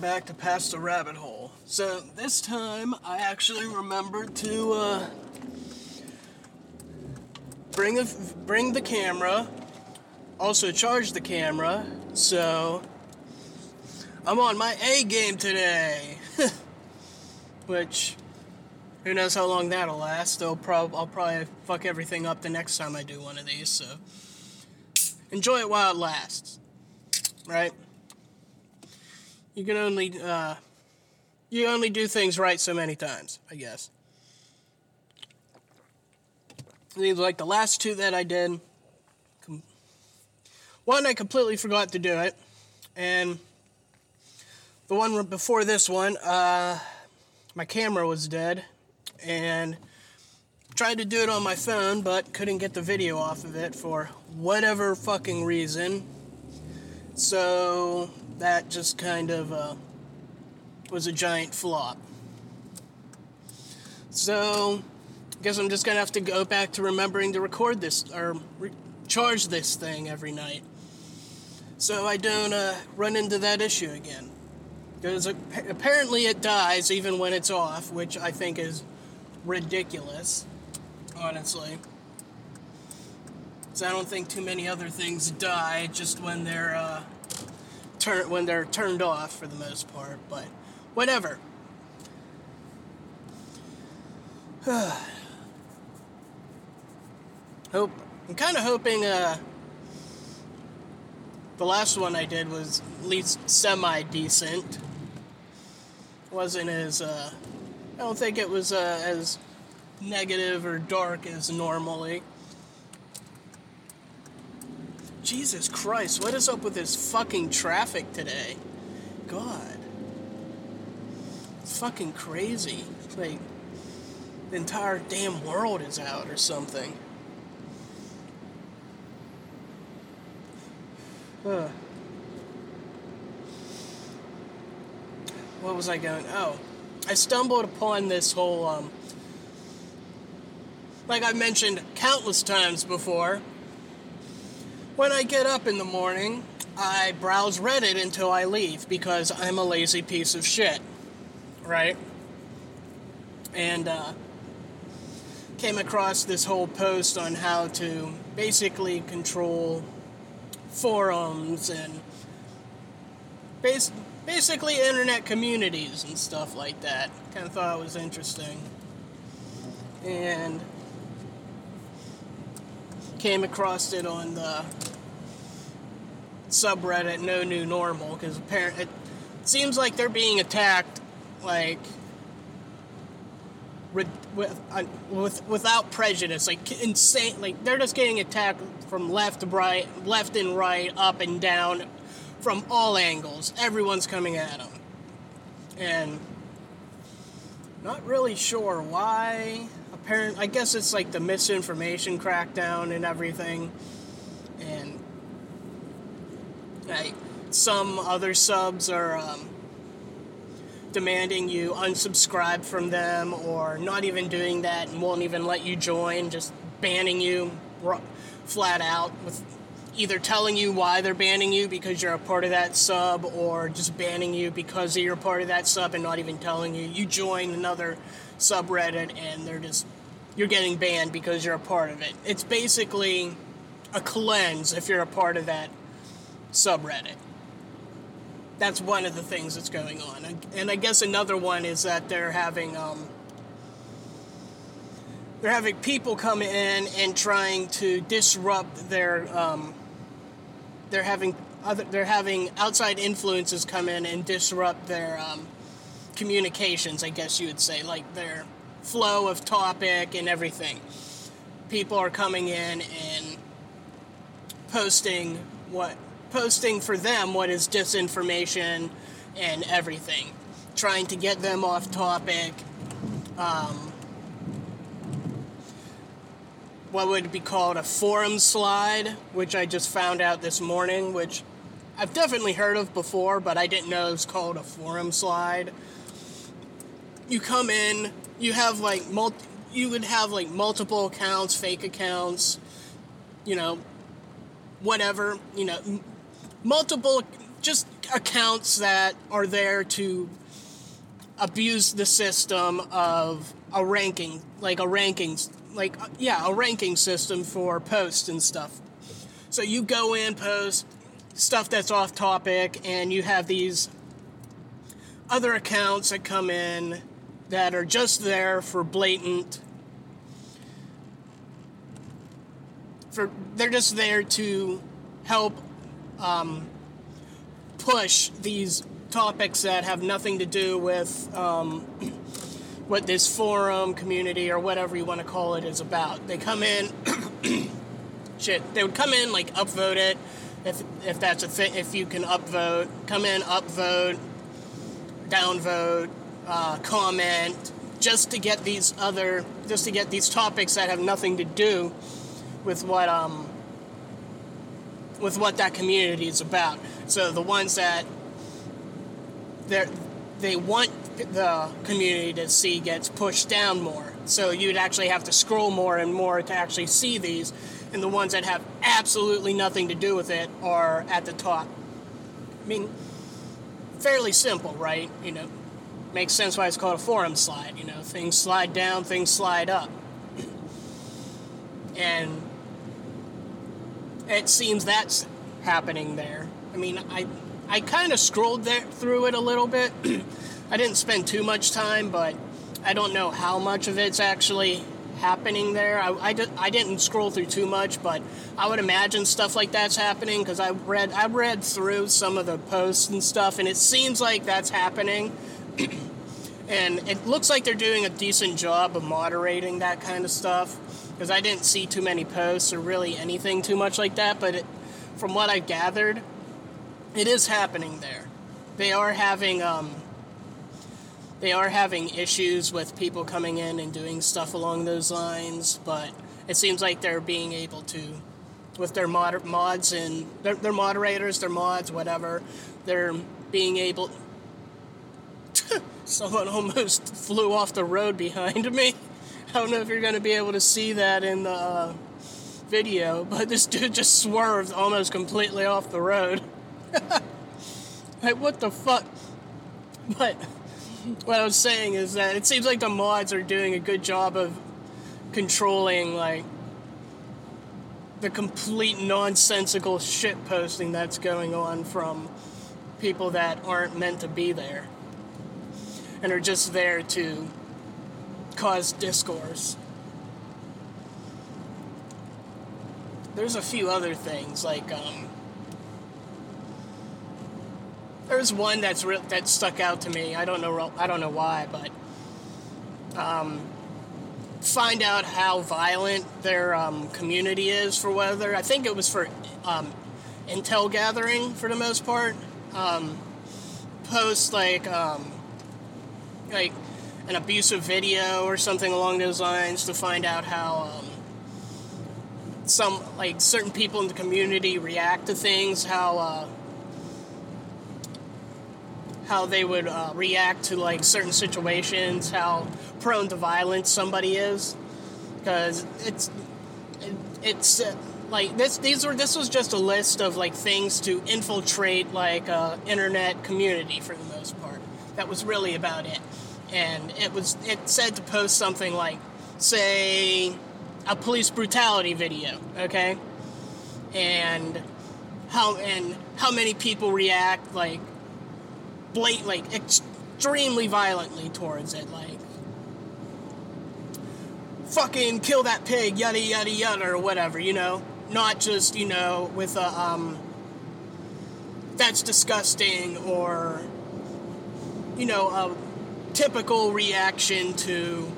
back to Past the Rabbit Hole. So this time I actually remembered to uh, bring the bring the camera, also charge the camera. So I'm on my A game today, which who knows how long that'll last. Prob- I'll probably fuck everything up the next time I do one of these. So enjoy it while it lasts, right? You can only uh, you only do things right so many times, I guess. These like the last two that I did. One I completely forgot to do it, and the one before this one, uh, my camera was dead, and tried to do it on my phone, but couldn't get the video off of it for whatever fucking reason. So that just kind of uh, was a giant flop. So, I guess I'm just gonna have to go back to remembering to record this or re- charge this thing every night, so I don't uh, run into that issue again. Because apparently it dies even when it's off, which I think is ridiculous, honestly. So I don't think too many other things die just when they're uh, turn when they're turned off for the most part, but whatever. Hope I'm kind of hoping uh, the last one I did was at least semi decent. Wasn't as uh, I don't think it was uh, as negative or dark as normally. Jesus Christ, what is up with this fucking traffic today? God. It's fucking crazy. Like the entire damn world is out or something. Huh. What was I going? Oh, I stumbled upon this whole, um, like I mentioned countless times before, when I get up in the morning, I browse Reddit until I leave because I'm a lazy piece of shit. Right? And uh, came across this whole post on how to basically control forums and bas- basically internet communities and stuff like that. Kind of thought it was interesting. And came across it on the subreddit No New Normal because apparently it seems like they're being attacked like with, uh, with without prejudice, like insane. Like they're just getting attacked from left to right, left and right, up and down, from all angles. Everyone's coming at them, and not really sure why. Apparent, I guess it's like the misinformation crackdown and everything, and like some other subs are um, demanding you unsubscribe from them, or not even doing that and won't even let you join, just banning you flat out with either telling you why they're banning you because you're a part of that sub or just banning you because you're a part of that sub and not even telling you. You join another subreddit and they're just you're getting banned because you're a part of it. It's basically a cleanse if you're a part of that subreddit. That's one of the things that's going on. And i guess another one is that they're having um, they're having people come in and trying to disrupt their um, they're having other they're having outside influences come in and disrupt their um, communications i guess you would say like their flow of topic and everything. People are coming in and posting what posting for them what is disinformation and everything trying to get them off topic um, what would be called a forum slide, which I just found out this morning, which I've definitely heard of before, but I didn't know it was called a forum slide. You come in, you have like multi, you would have like multiple accounts, fake accounts, you know, whatever, you know, multiple just accounts that are there to abuse the system of a ranking, like a rankings, like yeah, a ranking system for posts and stuff. So you go in, post stuff that's off topic, and you have these other accounts that come in that are just there for blatant for they're just there to help um, push these topics that have nothing to do with um, what this forum community or whatever you want to call it is about. They come in, shit. They would come in like upvote it, if if that's a thing. If you can upvote, come in, upvote, downvote, uh, comment, just to get these other, just to get these topics that have nothing to do with what um with what that community is about. So the ones that they want the community to see gets pushed down more. So you'd actually have to scroll more and more to actually see these, and the ones that have absolutely nothing to do with it are at the top. I mean, fairly simple, right? You know, makes sense why it's called a forum slide. You know, things slide down, things slide up, and it seems that's happening there. I mean, I I kind of scrolled there through it a little bit. I didn't spend too much time, but I don't know how much of it's actually happening there. I, I, I didn't scroll through too much, but I would imagine stuff like that's happening because I read I read through some of the posts and stuff, and it seems like that's happening. and it looks like they're doing a decent job of moderating that kind of stuff because I didn't see too many posts or really anything too much like that. But it, from what I've gathered, it is happening there. They are having um, they are having issues with people coming in and doing stuff along those lines, but it seems like they're being able to, with their mod- mods and their, their moderators, their mods, whatever, they're being able. Someone almost flew off the road behind me. I don't know if you're going to be able to see that in the uh, video, but this dude just swerved almost completely off the road. like, what the fuck? But what I was saying is that it seems like the mods are doing a good job of controlling, like, the complete nonsensical shit posting that's going on from people that aren't meant to be there and are just there to cause discourse. There's a few other things like um, there's one that's re- that stuck out to me. I don't know I don't know why, but um, find out how violent their um, community is for weather. I think it was for um, intel gathering for the most part. Um, post like um, like an abusive video or something along those lines to find out how um, some like certain people in the community react to things, how uh, how they would uh, react to like certain situations, how prone to violence somebody is, because it's it, it's. Uh, like this, these were. This was just a list of like things to infiltrate like uh, internet community for the most part. That was really about it and it was it said to post something like say a police brutality video okay? And how and how many people react like blate like extremely violently towards it like fucking kill that pig yada yada yada or whatever you know? Not just you know with a um that's disgusting or you know a typical reaction to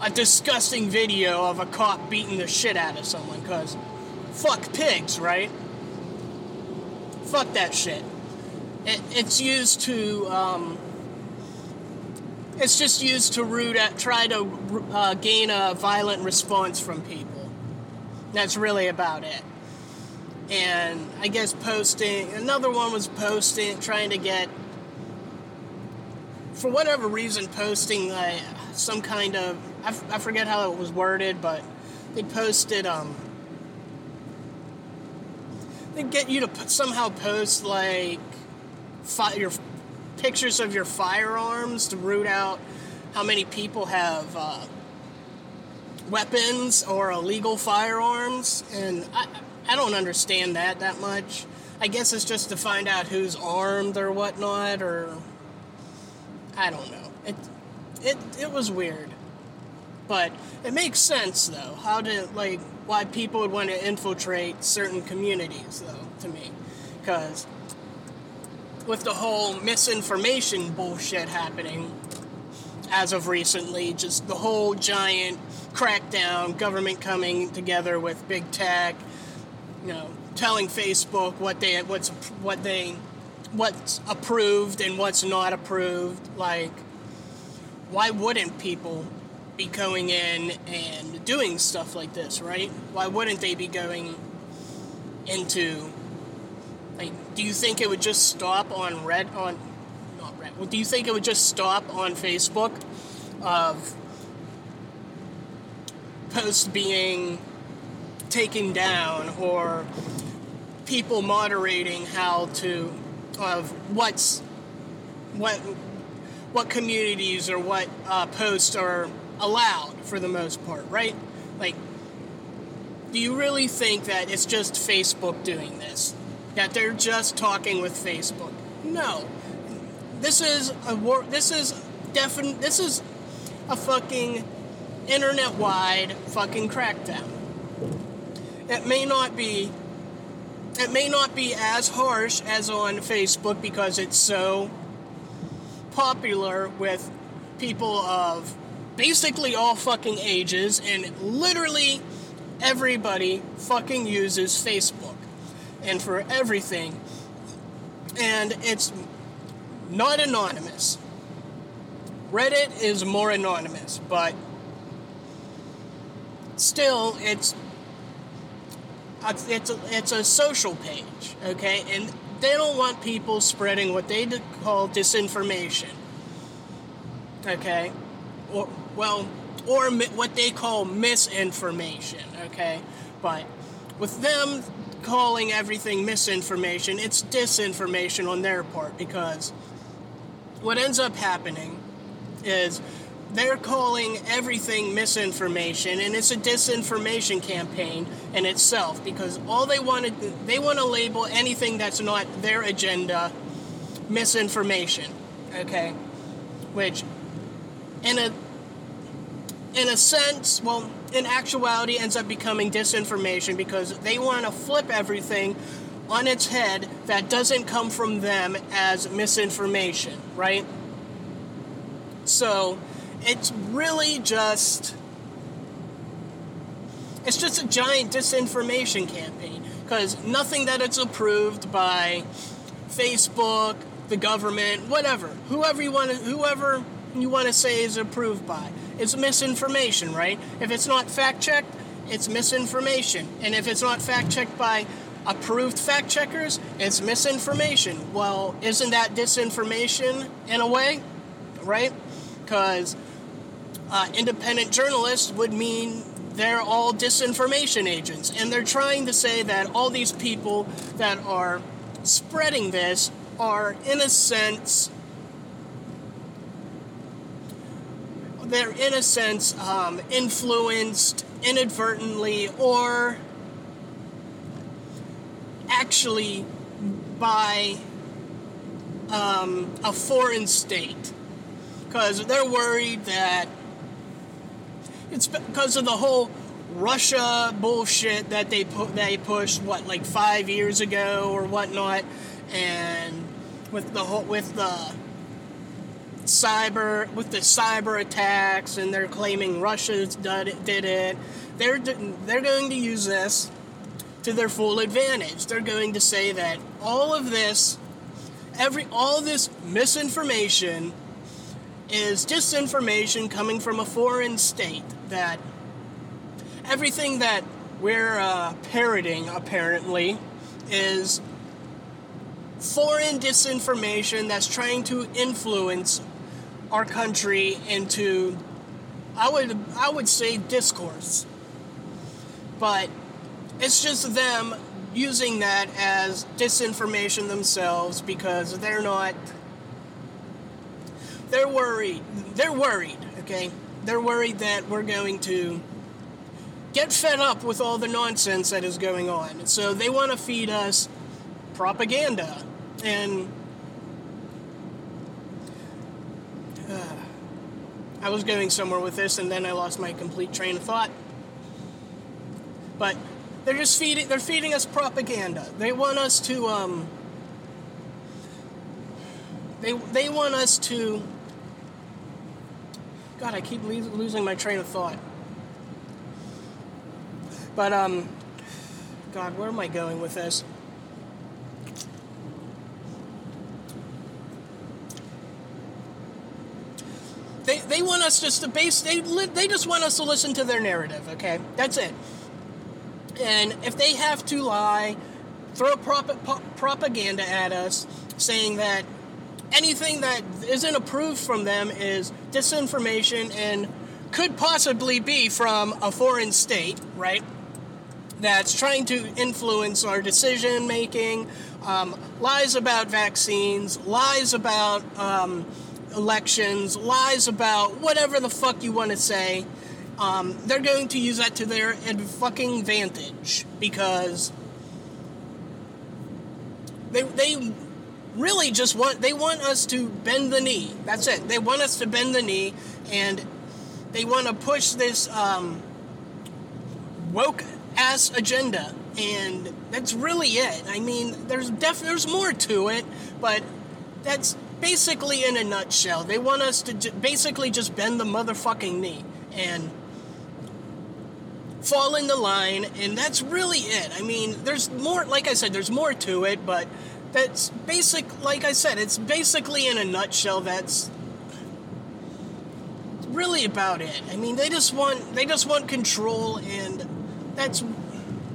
a disgusting video of a cop beating the shit out of someone because fuck pigs, right? Fuck that shit. It, it's used to, um, it's just used to root at, try to uh, gain a violent response from people. That's really about it. And I guess posting, another one was posting, trying to get for whatever reason, posting uh, some kind of I, f- I forget how it was worded, but they posted um they get you to put, somehow post like fi- your pictures of your firearms to root out how many people have uh, weapons or illegal firearms, and I, I don't understand that that much. I guess it's just to find out who's armed or whatnot, or I don't know. It it it was weird, but it makes sense though. How to like why people would want to infiltrate certain communities though to me, because with the whole misinformation bullshit happening as of recently, just the whole giant crackdown, government coming together with big tech, you know, telling Facebook what they what's what they what's approved and what's not approved. Like, why wouldn't people be going in and doing stuff like this, right? Why wouldn't they be going into like do you think it would just stop on red on not red well, do you think it would just stop on Facebook of posts being taken down or people moderating how to of what's what what communities or what uh, posts are allowed for the most part, right? Like, do you really think that it's just Facebook doing this? That they're just talking with Facebook? No. This is a war. This is definite. This is a fucking internet-wide fucking crackdown. It may not be. It may not be as harsh as on Facebook because it's so popular with people of basically all fucking ages, and literally everybody fucking uses Facebook. And for everything. And it's not anonymous. Reddit is more anonymous, but still, it's it's a, it's a social page, okay? And they don't want people spreading what they call disinformation, okay? Or well, or what they call misinformation, okay? But with them calling everything misinformation, it's disinformation on their part because what ends up happening is they're calling everything misinformation and it's a disinformation campaign in itself because all they want to they want to label anything that's not their agenda misinformation okay which in a in a sense, well, in actuality, ends up becoming disinformation because they want to flip everything on its head that doesn't come from them as misinformation, right? So it's really just it's just a giant disinformation campaign because nothing that it's approved by Facebook, the government, whatever, whoever you want to, whoever you want to say is approved by it's misinformation, right? If it's not fact checked, it's misinformation. And if it's not fact checked by approved fact checkers, it's misinformation. Well, isn't that disinformation in a way, right? Because uh, independent journalists would mean they're all disinformation agents. And they're trying to say that all these people that are spreading this are, in a sense, they're in a sense um, influenced inadvertently or actually by um, a foreign state because they're worried that it's because of the whole Russia bullshit that they put they pushed what like five years ago or whatnot, and with the whole with the cyber with the cyber attacks and they're claiming Russia did it. They're they're going to use this to their full advantage. They're going to say that all of this every all this misinformation is disinformation coming from a foreign state that everything that we're uh, parroting apparently is foreign disinformation that's trying to influence our country into I would I would say discourse. But it's just them using that as disinformation themselves because they're not they're worried they're worried okay they're worried that we're going to get fed up with all the nonsense that is going on And so they want to feed us propaganda and uh, I was going somewhere with this and then I lost my complete train of thought but they're just feeding. They're feeding us propaganda. They want us to. Um, they they want us to. God, I keep losing my train of thought. But um, God, where am I going with this? They, they want us just to base they they just want us to listen to their narrative okay that's it and if they have to lie, throw prop- propaganda at us saying that anything that isn't approved from them is disinformation and could possibly be from a foreign state, right? That's trying to influence our decision making, um, lies about vaccines, lies about um, elections, lies about whatever the fuck you want to say um, they're going to use that to their fucking advantage because they they really just want they want us to bend the knee. That's it. They want us to bend the knee, and they want to push this um, woke ass agenda, and that's really it. I mean, there's def there's more to it, but that's basically in a nutshell. They want us to j- basically just bend the motherfucking knee, and fall in the line, and that's really it. I mean, there's more, like I said, there's more to it, but that's basic, like I said, it's basically in a nutshell, that's really about it. I mean, they just want, they just want control, and that's,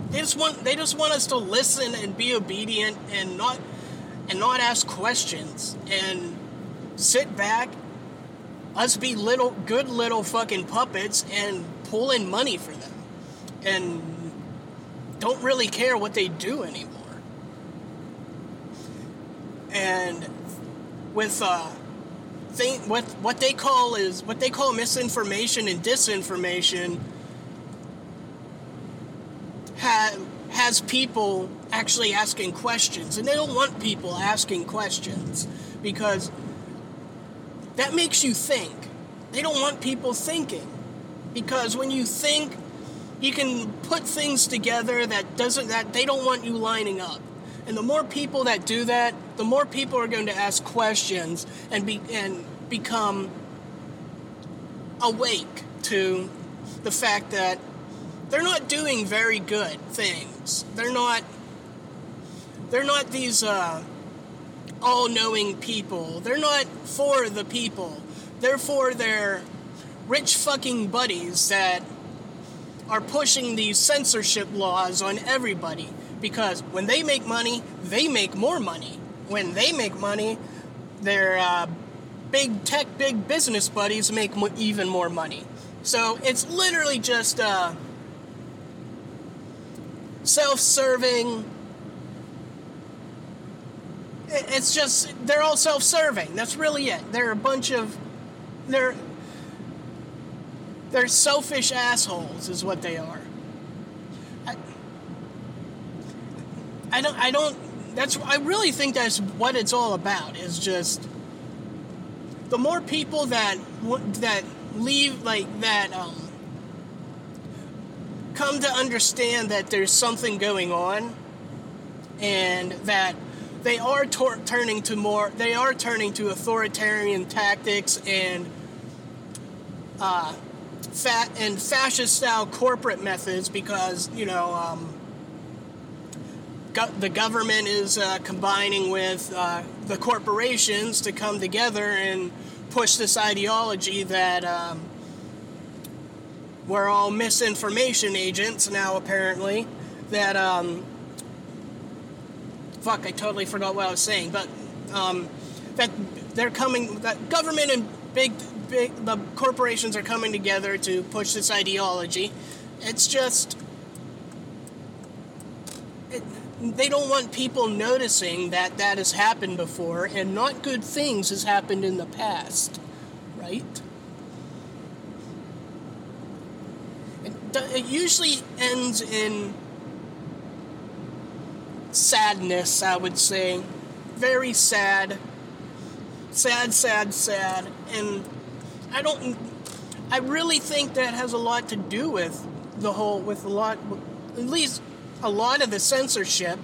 they just want, they just want us to listen and be obedient and not, and not ask questions, and sit back us be little good little fucking puppets and pull in money for them and don't really care what they do anymore. And with uh, thing, what what they call is what they call misinformation and disinformation ha- has people actually asking questions, and they don't want people asking questions because that makes you think. They don't want people thinking because when you think you can put things together that doesn't that they don't want you lining up. And the more people that do that, the more people are going to ask questions and be and become awake to the fact that they're not doing very good things. They're not they're not these uh, all-knowing people. They're not for the people. They're for their rich fucking buddies that are pushing these censorship laws on everybody because when they make money, they make more money. When they make money, their uh, big tech, big business buddies make even more money. So it's literally just uh, self serving. It's just, they're all self serving. That's really it. They're a bunch of, they're, they're selfish assholes, is what they are. I, I don't. I don't. That's. I really think that's what it's all about. Is just the more people that that leave like that um, come to understand that there's something going on, and that they are tor- turning to more. They are turning to authoritarian tactics and. Uh, fat and fascist style corporate methods because you know um, go- the government is uh, combining with uh, the corporations to come together and push this ideology that um, we're all misinformation agents now apparently that um, fuck I totally forgot what I was saying but um, that they're coming that government and big big the corporations are coming together to push this ideology. It's just they don't want people noticing that that has happened before and not good things has happened in the past, right? It, usually ends in sadness, I would say. Very sad. Sad, sad, sad. And I don't. I really think that has a lot to do with the whole, with a lot, at least a lot of the censorship,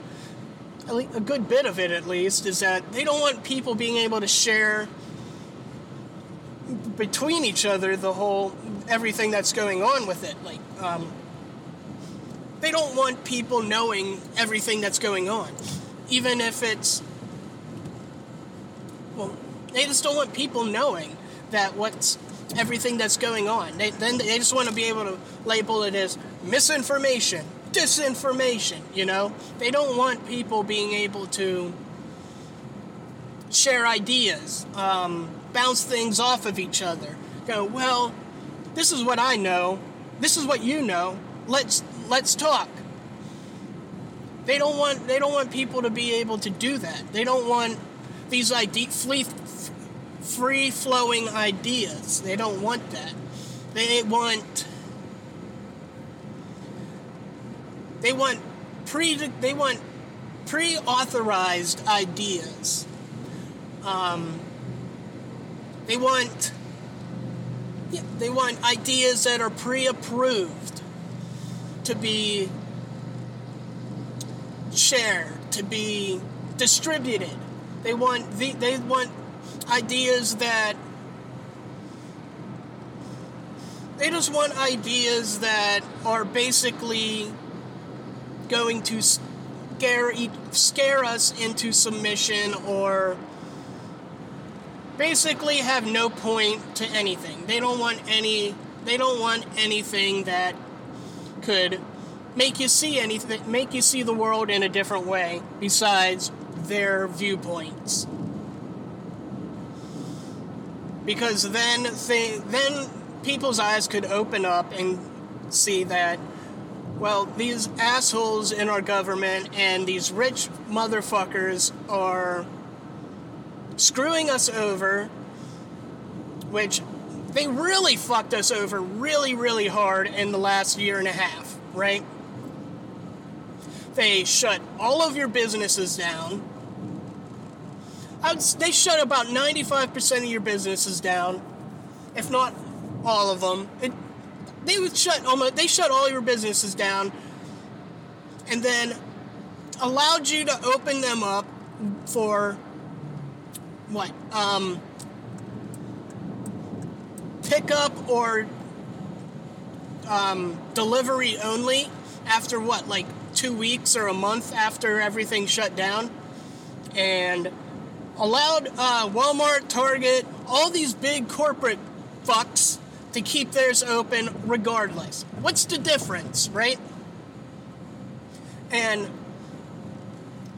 a good bit of it at least, is that they don't want people being able to share between each other the whole everything that's going on with it. Like, um, they don't want people knowing everything that's going on, even if it's well, they just don't want people knowing that what's everything that's going on. They, then they just want to be able to label it as misinformation disinformation, you know? They don't want people being able to share ideas, um, bounce things off of each other. Go, well, this is what I know. This is what you know. Let's let's talk. They don't want they don't want people to be able to do that. They don't want these idea free, free flowing ideas. They don't want that. They want They want pre they want pre-authorized ideas. Um, they want yeah, they want ideas that are pre-approved to be shared, to be distributed. They want the, they want ideas that they just want ideas that are basically going to scare scare us into submission or basically have no point to anything. They don't want any they don't want anything that could make you see anything make you see the world in a different way besides their viewpoints. Because then they, then people's eyes could open up and see that well, these assholes in our government and these rich motherfuckers are screwing us over, which they really fucked us over really, really hard in the last year and a half, right? They shut all of your businesses down. Would, they shut about 95% of your businesses down, if not all of them. It, they would shut almost they shut all your businesses down and then allowed you to open them up for what um, pickup or um, delivery only after what like two weeks or a month after everything shut down and allowed uh, walmart target all these big corporate fucks to keep theirs open regardless. What's the difference, right? And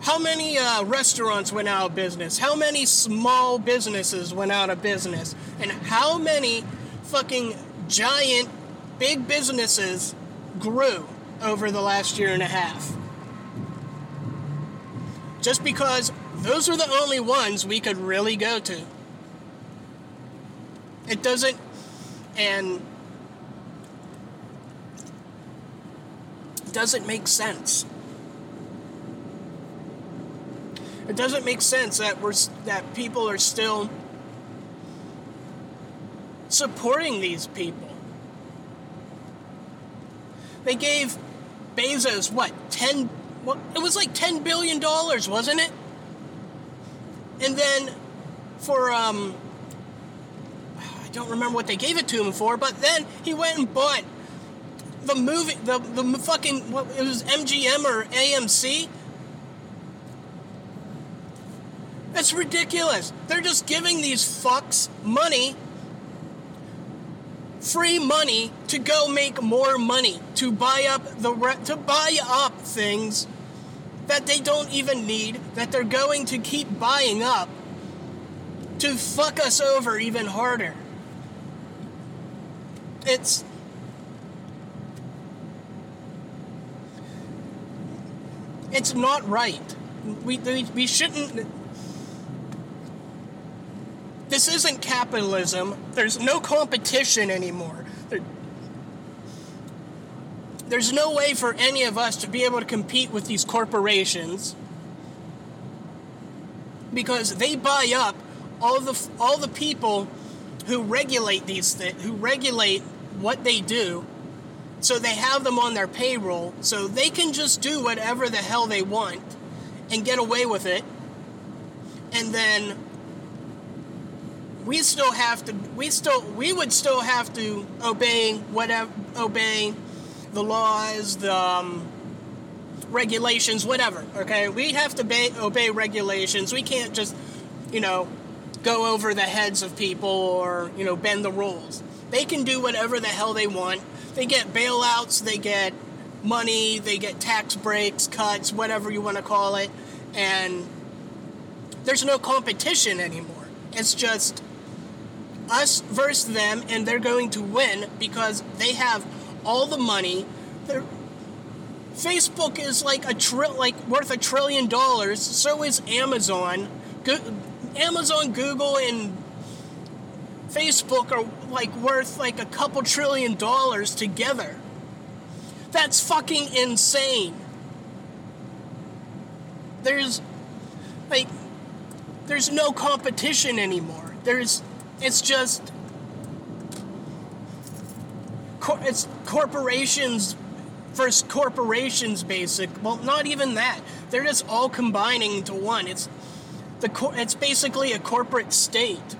how many uh, restaurants went out of business? How many small businesses went out of business? And how many fucking giant big businesses grew over the last year and a half? Just because those are the only ones we could really go to. It doesn't and doesn't make sense. It doesn't make sense that we're that people are still supporting these people. They gave Bezos what ten? What it was like ten billion dollars, wasn't it? And then for um, don't remember what they gave it to him for, but then he went and bought the movie, the, the fucking, what, it was MGM or AMC. That's ridiculous. They're just giving these fucks money, free money, to go make more money, to buy up the to buy up things that they don't even need, that they're going to keep buying up to fuck us over even harder it's It's not right. We, we, we shouldn't. This isn't capitalism. There's no competition anymore. There, there's no way for any of us to be able to compete with these corporations because they buy up all the all the people who regulate these things, who regulate what they do. So they have them on their payroll, so they can just do whatever the hell they want and get away with it. And then we still have to we still we would still have to obey whatever obey the laws, the um, regulations, whatever. Okay, we have to obey, obey regulations. We can't just, you know, go over the heads of people or you know bend the rules. They can do whatever the hell they want. They get bailouts. They get money. They get tax breaks, cuts, whatever you want to call it, and there's no competition anymore. It's just us versus them, and they're going to win because they have all the money. They're, Facebook is like a tri- like worth a trillion dollars. So is Amazon. Go- Amazon, Google, and Facebook are like worth like a couple trillion dollars together. That's fucking insane. There's like there's no competition anymore. There's it's just it's corporations versus corporations basic well not even that they're just all combining into one it's the cor- it's basically a corporate state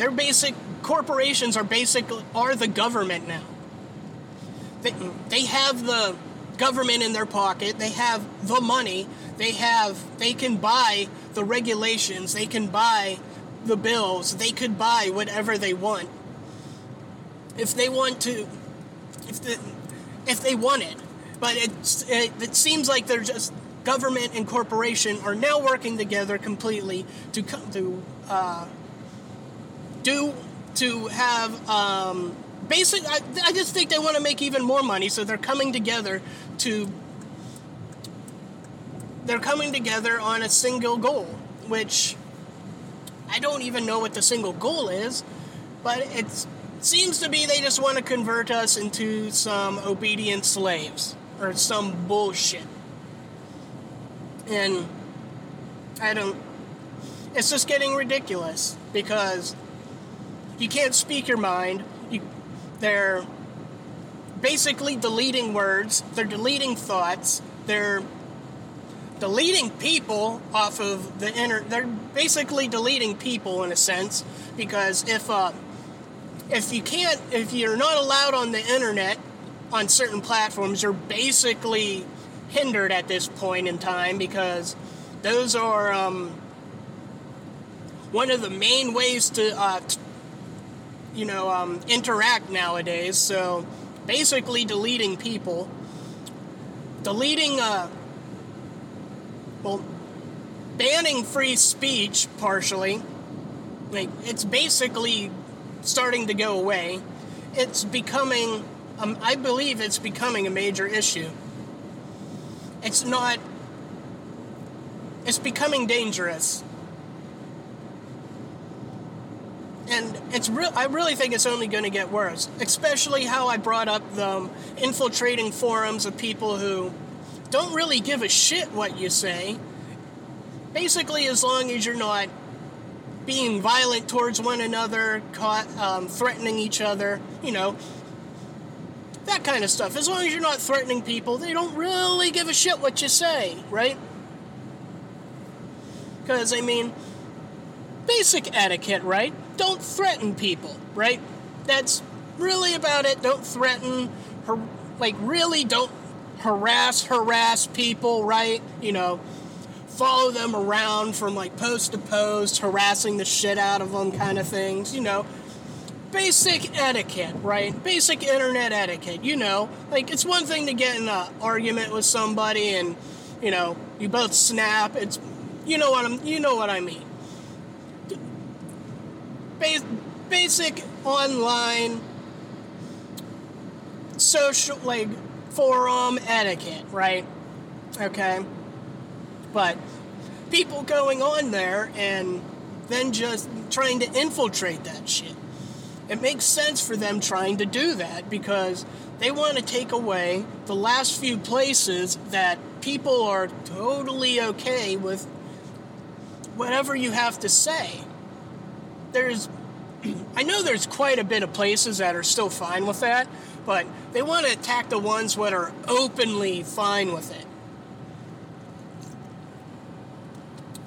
their basic corporations are basically are the government now. They, they have the government in their pocket they have the money they have they can buy the regulations they can buy the bills they could buy whatever they want. If they want to if the if they want it. But it, it seems like they're just government and corporation are now working together completely to come to uh, do to have um, basic. I, I just think they want to make even more money, so they're coming together to. They're coming together on a single goal, which I don't even know what the single goal is, but it seems to be they just want to convert us into some obedient slaves or some bullshit. And I don't. It's just getting ridiculous because you can't speak your mind. You, they're basically deleting words. They're deleting thoughts. They're deleting people off of the inner. They're basically deleting people in a sense because if uh, if you can't, if you're not allowed on the internet on certain platforms, you're basically hindered at this point in time because those are um, one of the main ways to, uh, t- you know, um, interact nowadays. So basically, deleting people, deleting, uh, well, banning free speech partially. Like it's basically starting to go away. It's becoming, um, I believe, it's becoming a major issue. It's not. It's becoming dangerous. And it's real. I really think it's only going to get worse. Especially how I brought up the um, infiltrating forums of people who don't really give a shit what you say. Basically, as long as you're not being violent towards one another, caught um, threatening each other, you know, that kind of stuff. As long as you're not threatening people, they don't really give a shit what you say, right? Because I mean, basic etiquette, right? Don't threaten people, right? That's really about it. Don't threaten, har- like, really don't harass, harass people, right? You know, follow them around from like post to post, harassing the shit out of them, kind of things, you know. Basic etiquette, right? Basic internet etiquette, you know. Like, it's one thing to get in an argument with somebody and, you know, you both snap. It's, you know what I'm, you know what I mean basic online social like forum etiquette, right? Okay. But people going on there and then just trying to infiltrate that shit. It makes sense for them trying to do that because they want to take away the last few places that people are totally okay with whatever you have to say. There's I know there's quite a bit of places that are still fine with that, but they want to attack the ones that are openly fine with it.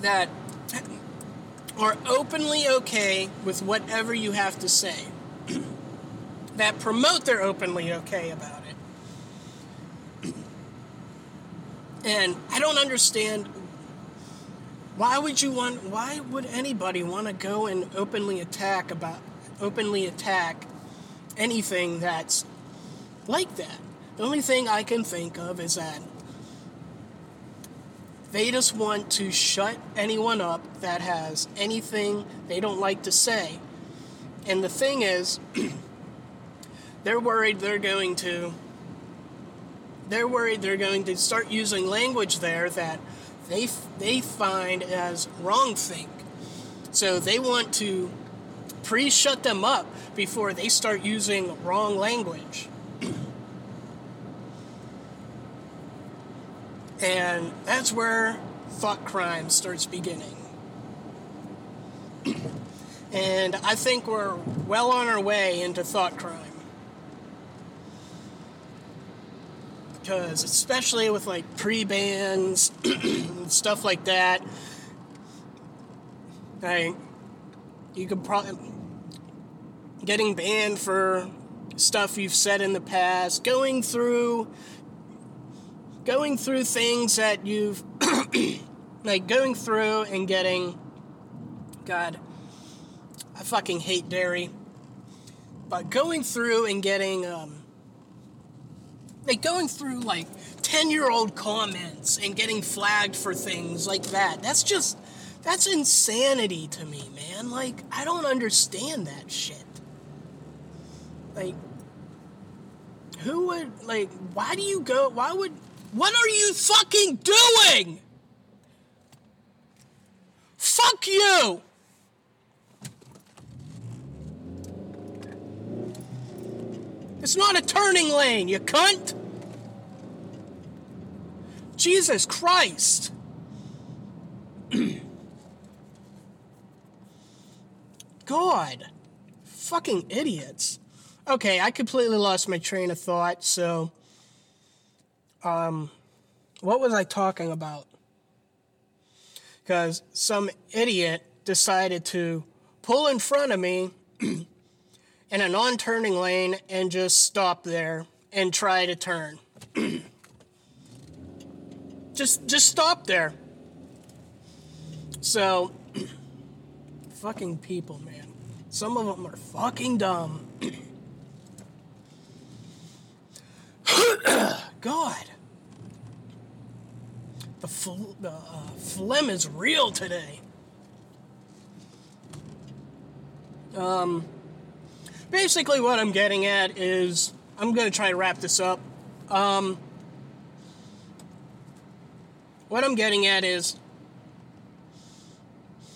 That are openly okay with whatever you have to say. that promote they're openly okay about it. and I don't understand why would you want why would anybody want to go and openly attack about openly attack anything that's like that? The only thing I can think of is that they just want to shut anyone up that has anything they don't like to say. And the thing is, they're worried they're going to they're worried they're going to start using language there that they they find as wrong think. So they want to pre-shut them up before they start using wrong language. And that's where thought crime starts beginning. and I think we're well on our way into thought crime. Because, especially with like pre bans and stuff like that, like, you could probably. Getting banned for stuff you've said in the past, going through going through things that you've like going through and getting god i fucking hate dairy but going through and getting um like going through like 10 year old comments and getting flagged for things like that that's just that's insanity to me man like i don't understand that shit like who would like why do you go why would what are you fucking doing? Fuck you! It's not a turning lane, you cunt! Jesus Christ! God. Fucking idiots. Okay, I completely lost my train of thought, so um, what was I talking about? Because some idiot decided to pull in front of me in a non turning lane and just stop there and try to turn. just just stop there. So fucking people, man. Some of them are fucking dumb. God the, fl- uh, phlegm is real today. Um, basically, what I'm getting at is I'm going to try to wrap this up. Um, what I'm getting at is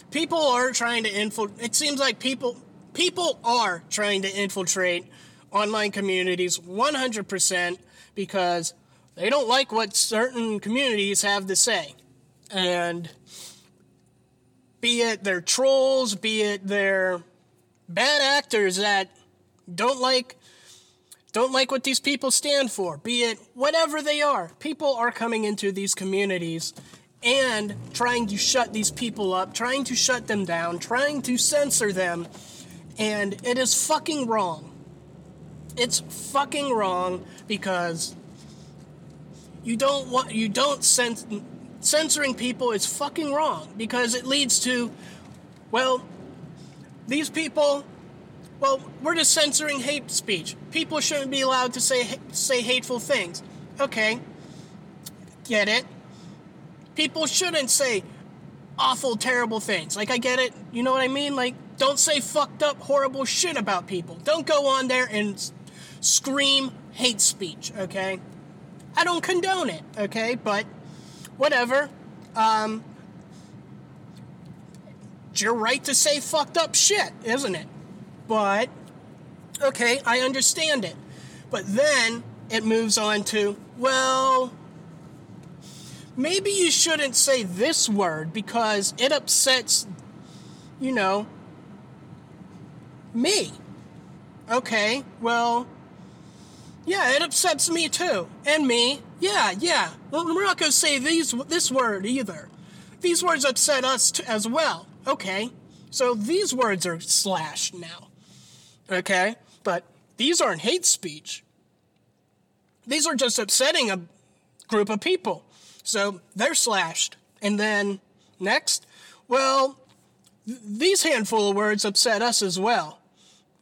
people are trying to infiltrate. It seems like people people are trying to infiltrate online communities 100% because they don't like what certain communities have to say. And be it they're trolls, be it they're bad actors that don't like don't like what these people stand for, be it whatever they are. People are coming into these communities and trying to shut these people up, trying to shut them down, trying to censor them, and it is fucking wrong. It's fucking wrong because you don't want you don't cens- censoring people is fucking wrong because it leads to well these people well we're just censoring hate speech people shouldn't be allowed to say say hateful things okay get it people shouldn't say awful terrible things like i get it you know what i mean like don't say fucked up horrible shit about people don't go on there and scream hate speech, okay? I don't condone it, okay? But whatever. Um, it's your right to say fucked up shit, isn't it? But, okay, I understand it. But then it moves on to, well, maybe you shouldn't say this word because it upsets, you know, me. Okay, well, yeah, it upsets me too. And me. Yeah, yeah. Well, we're not going to say these this word either. These words upset us as well. Okay. So these words are slashed now. Okay? But these aren't hate speech. These are just upsetting a group of people. So they're slashed. And then next, well, th- these handful of words upset us as well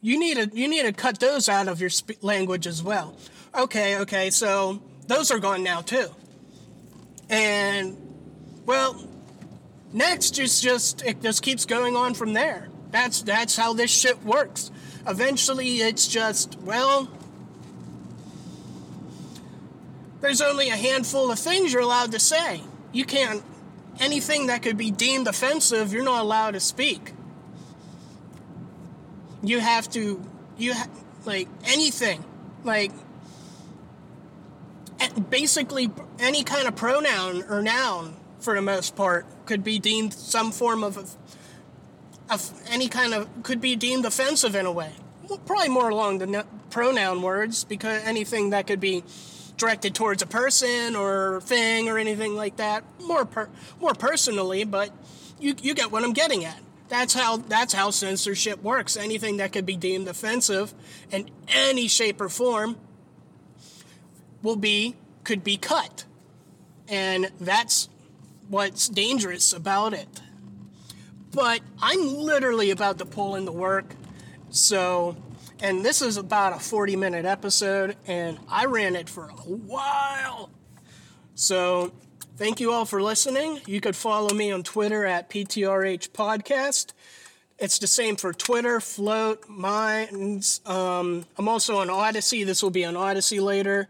you need to you need to cut those out of your sp- language as well. Okay, okay, so those are gone now too. And well, next is just it just keeps going on from there. That's that's how this shit works. Eventually, it's just well. There's only a handful of things you're allowed to say. You can't anything that could be deemed offensive. You're not allowed to speak you have to you ha- like anything like basically any kind of pronoun or noun for the most part could be deemed some form of, any kind of could be deemed offensive in a way probably more along the pronoun words because anything that could be directed towards a person or thing or anything like that more per, more personally but you, you get what i'm getting at that's how that's how censorship works. Anything that could be deemed offensive in any shape or form will be could be cut. And that's what's dangerous about it. But I'm literally about to pull in the work. So, and this is about a 40 minute episode, and I ran it for a while. So, Thank you all for listening. You could follow me on Twitter at PTRH Podcast. It's the same for Twitter, Flote, Minds. Um, I'm also on Odysee. This will be on Odysee later.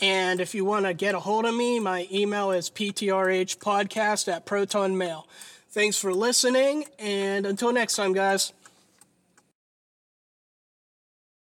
And if you want to get a hold of me, my email is ptrhpodcast at protonmail. Thanks for listening, and until next time, guys.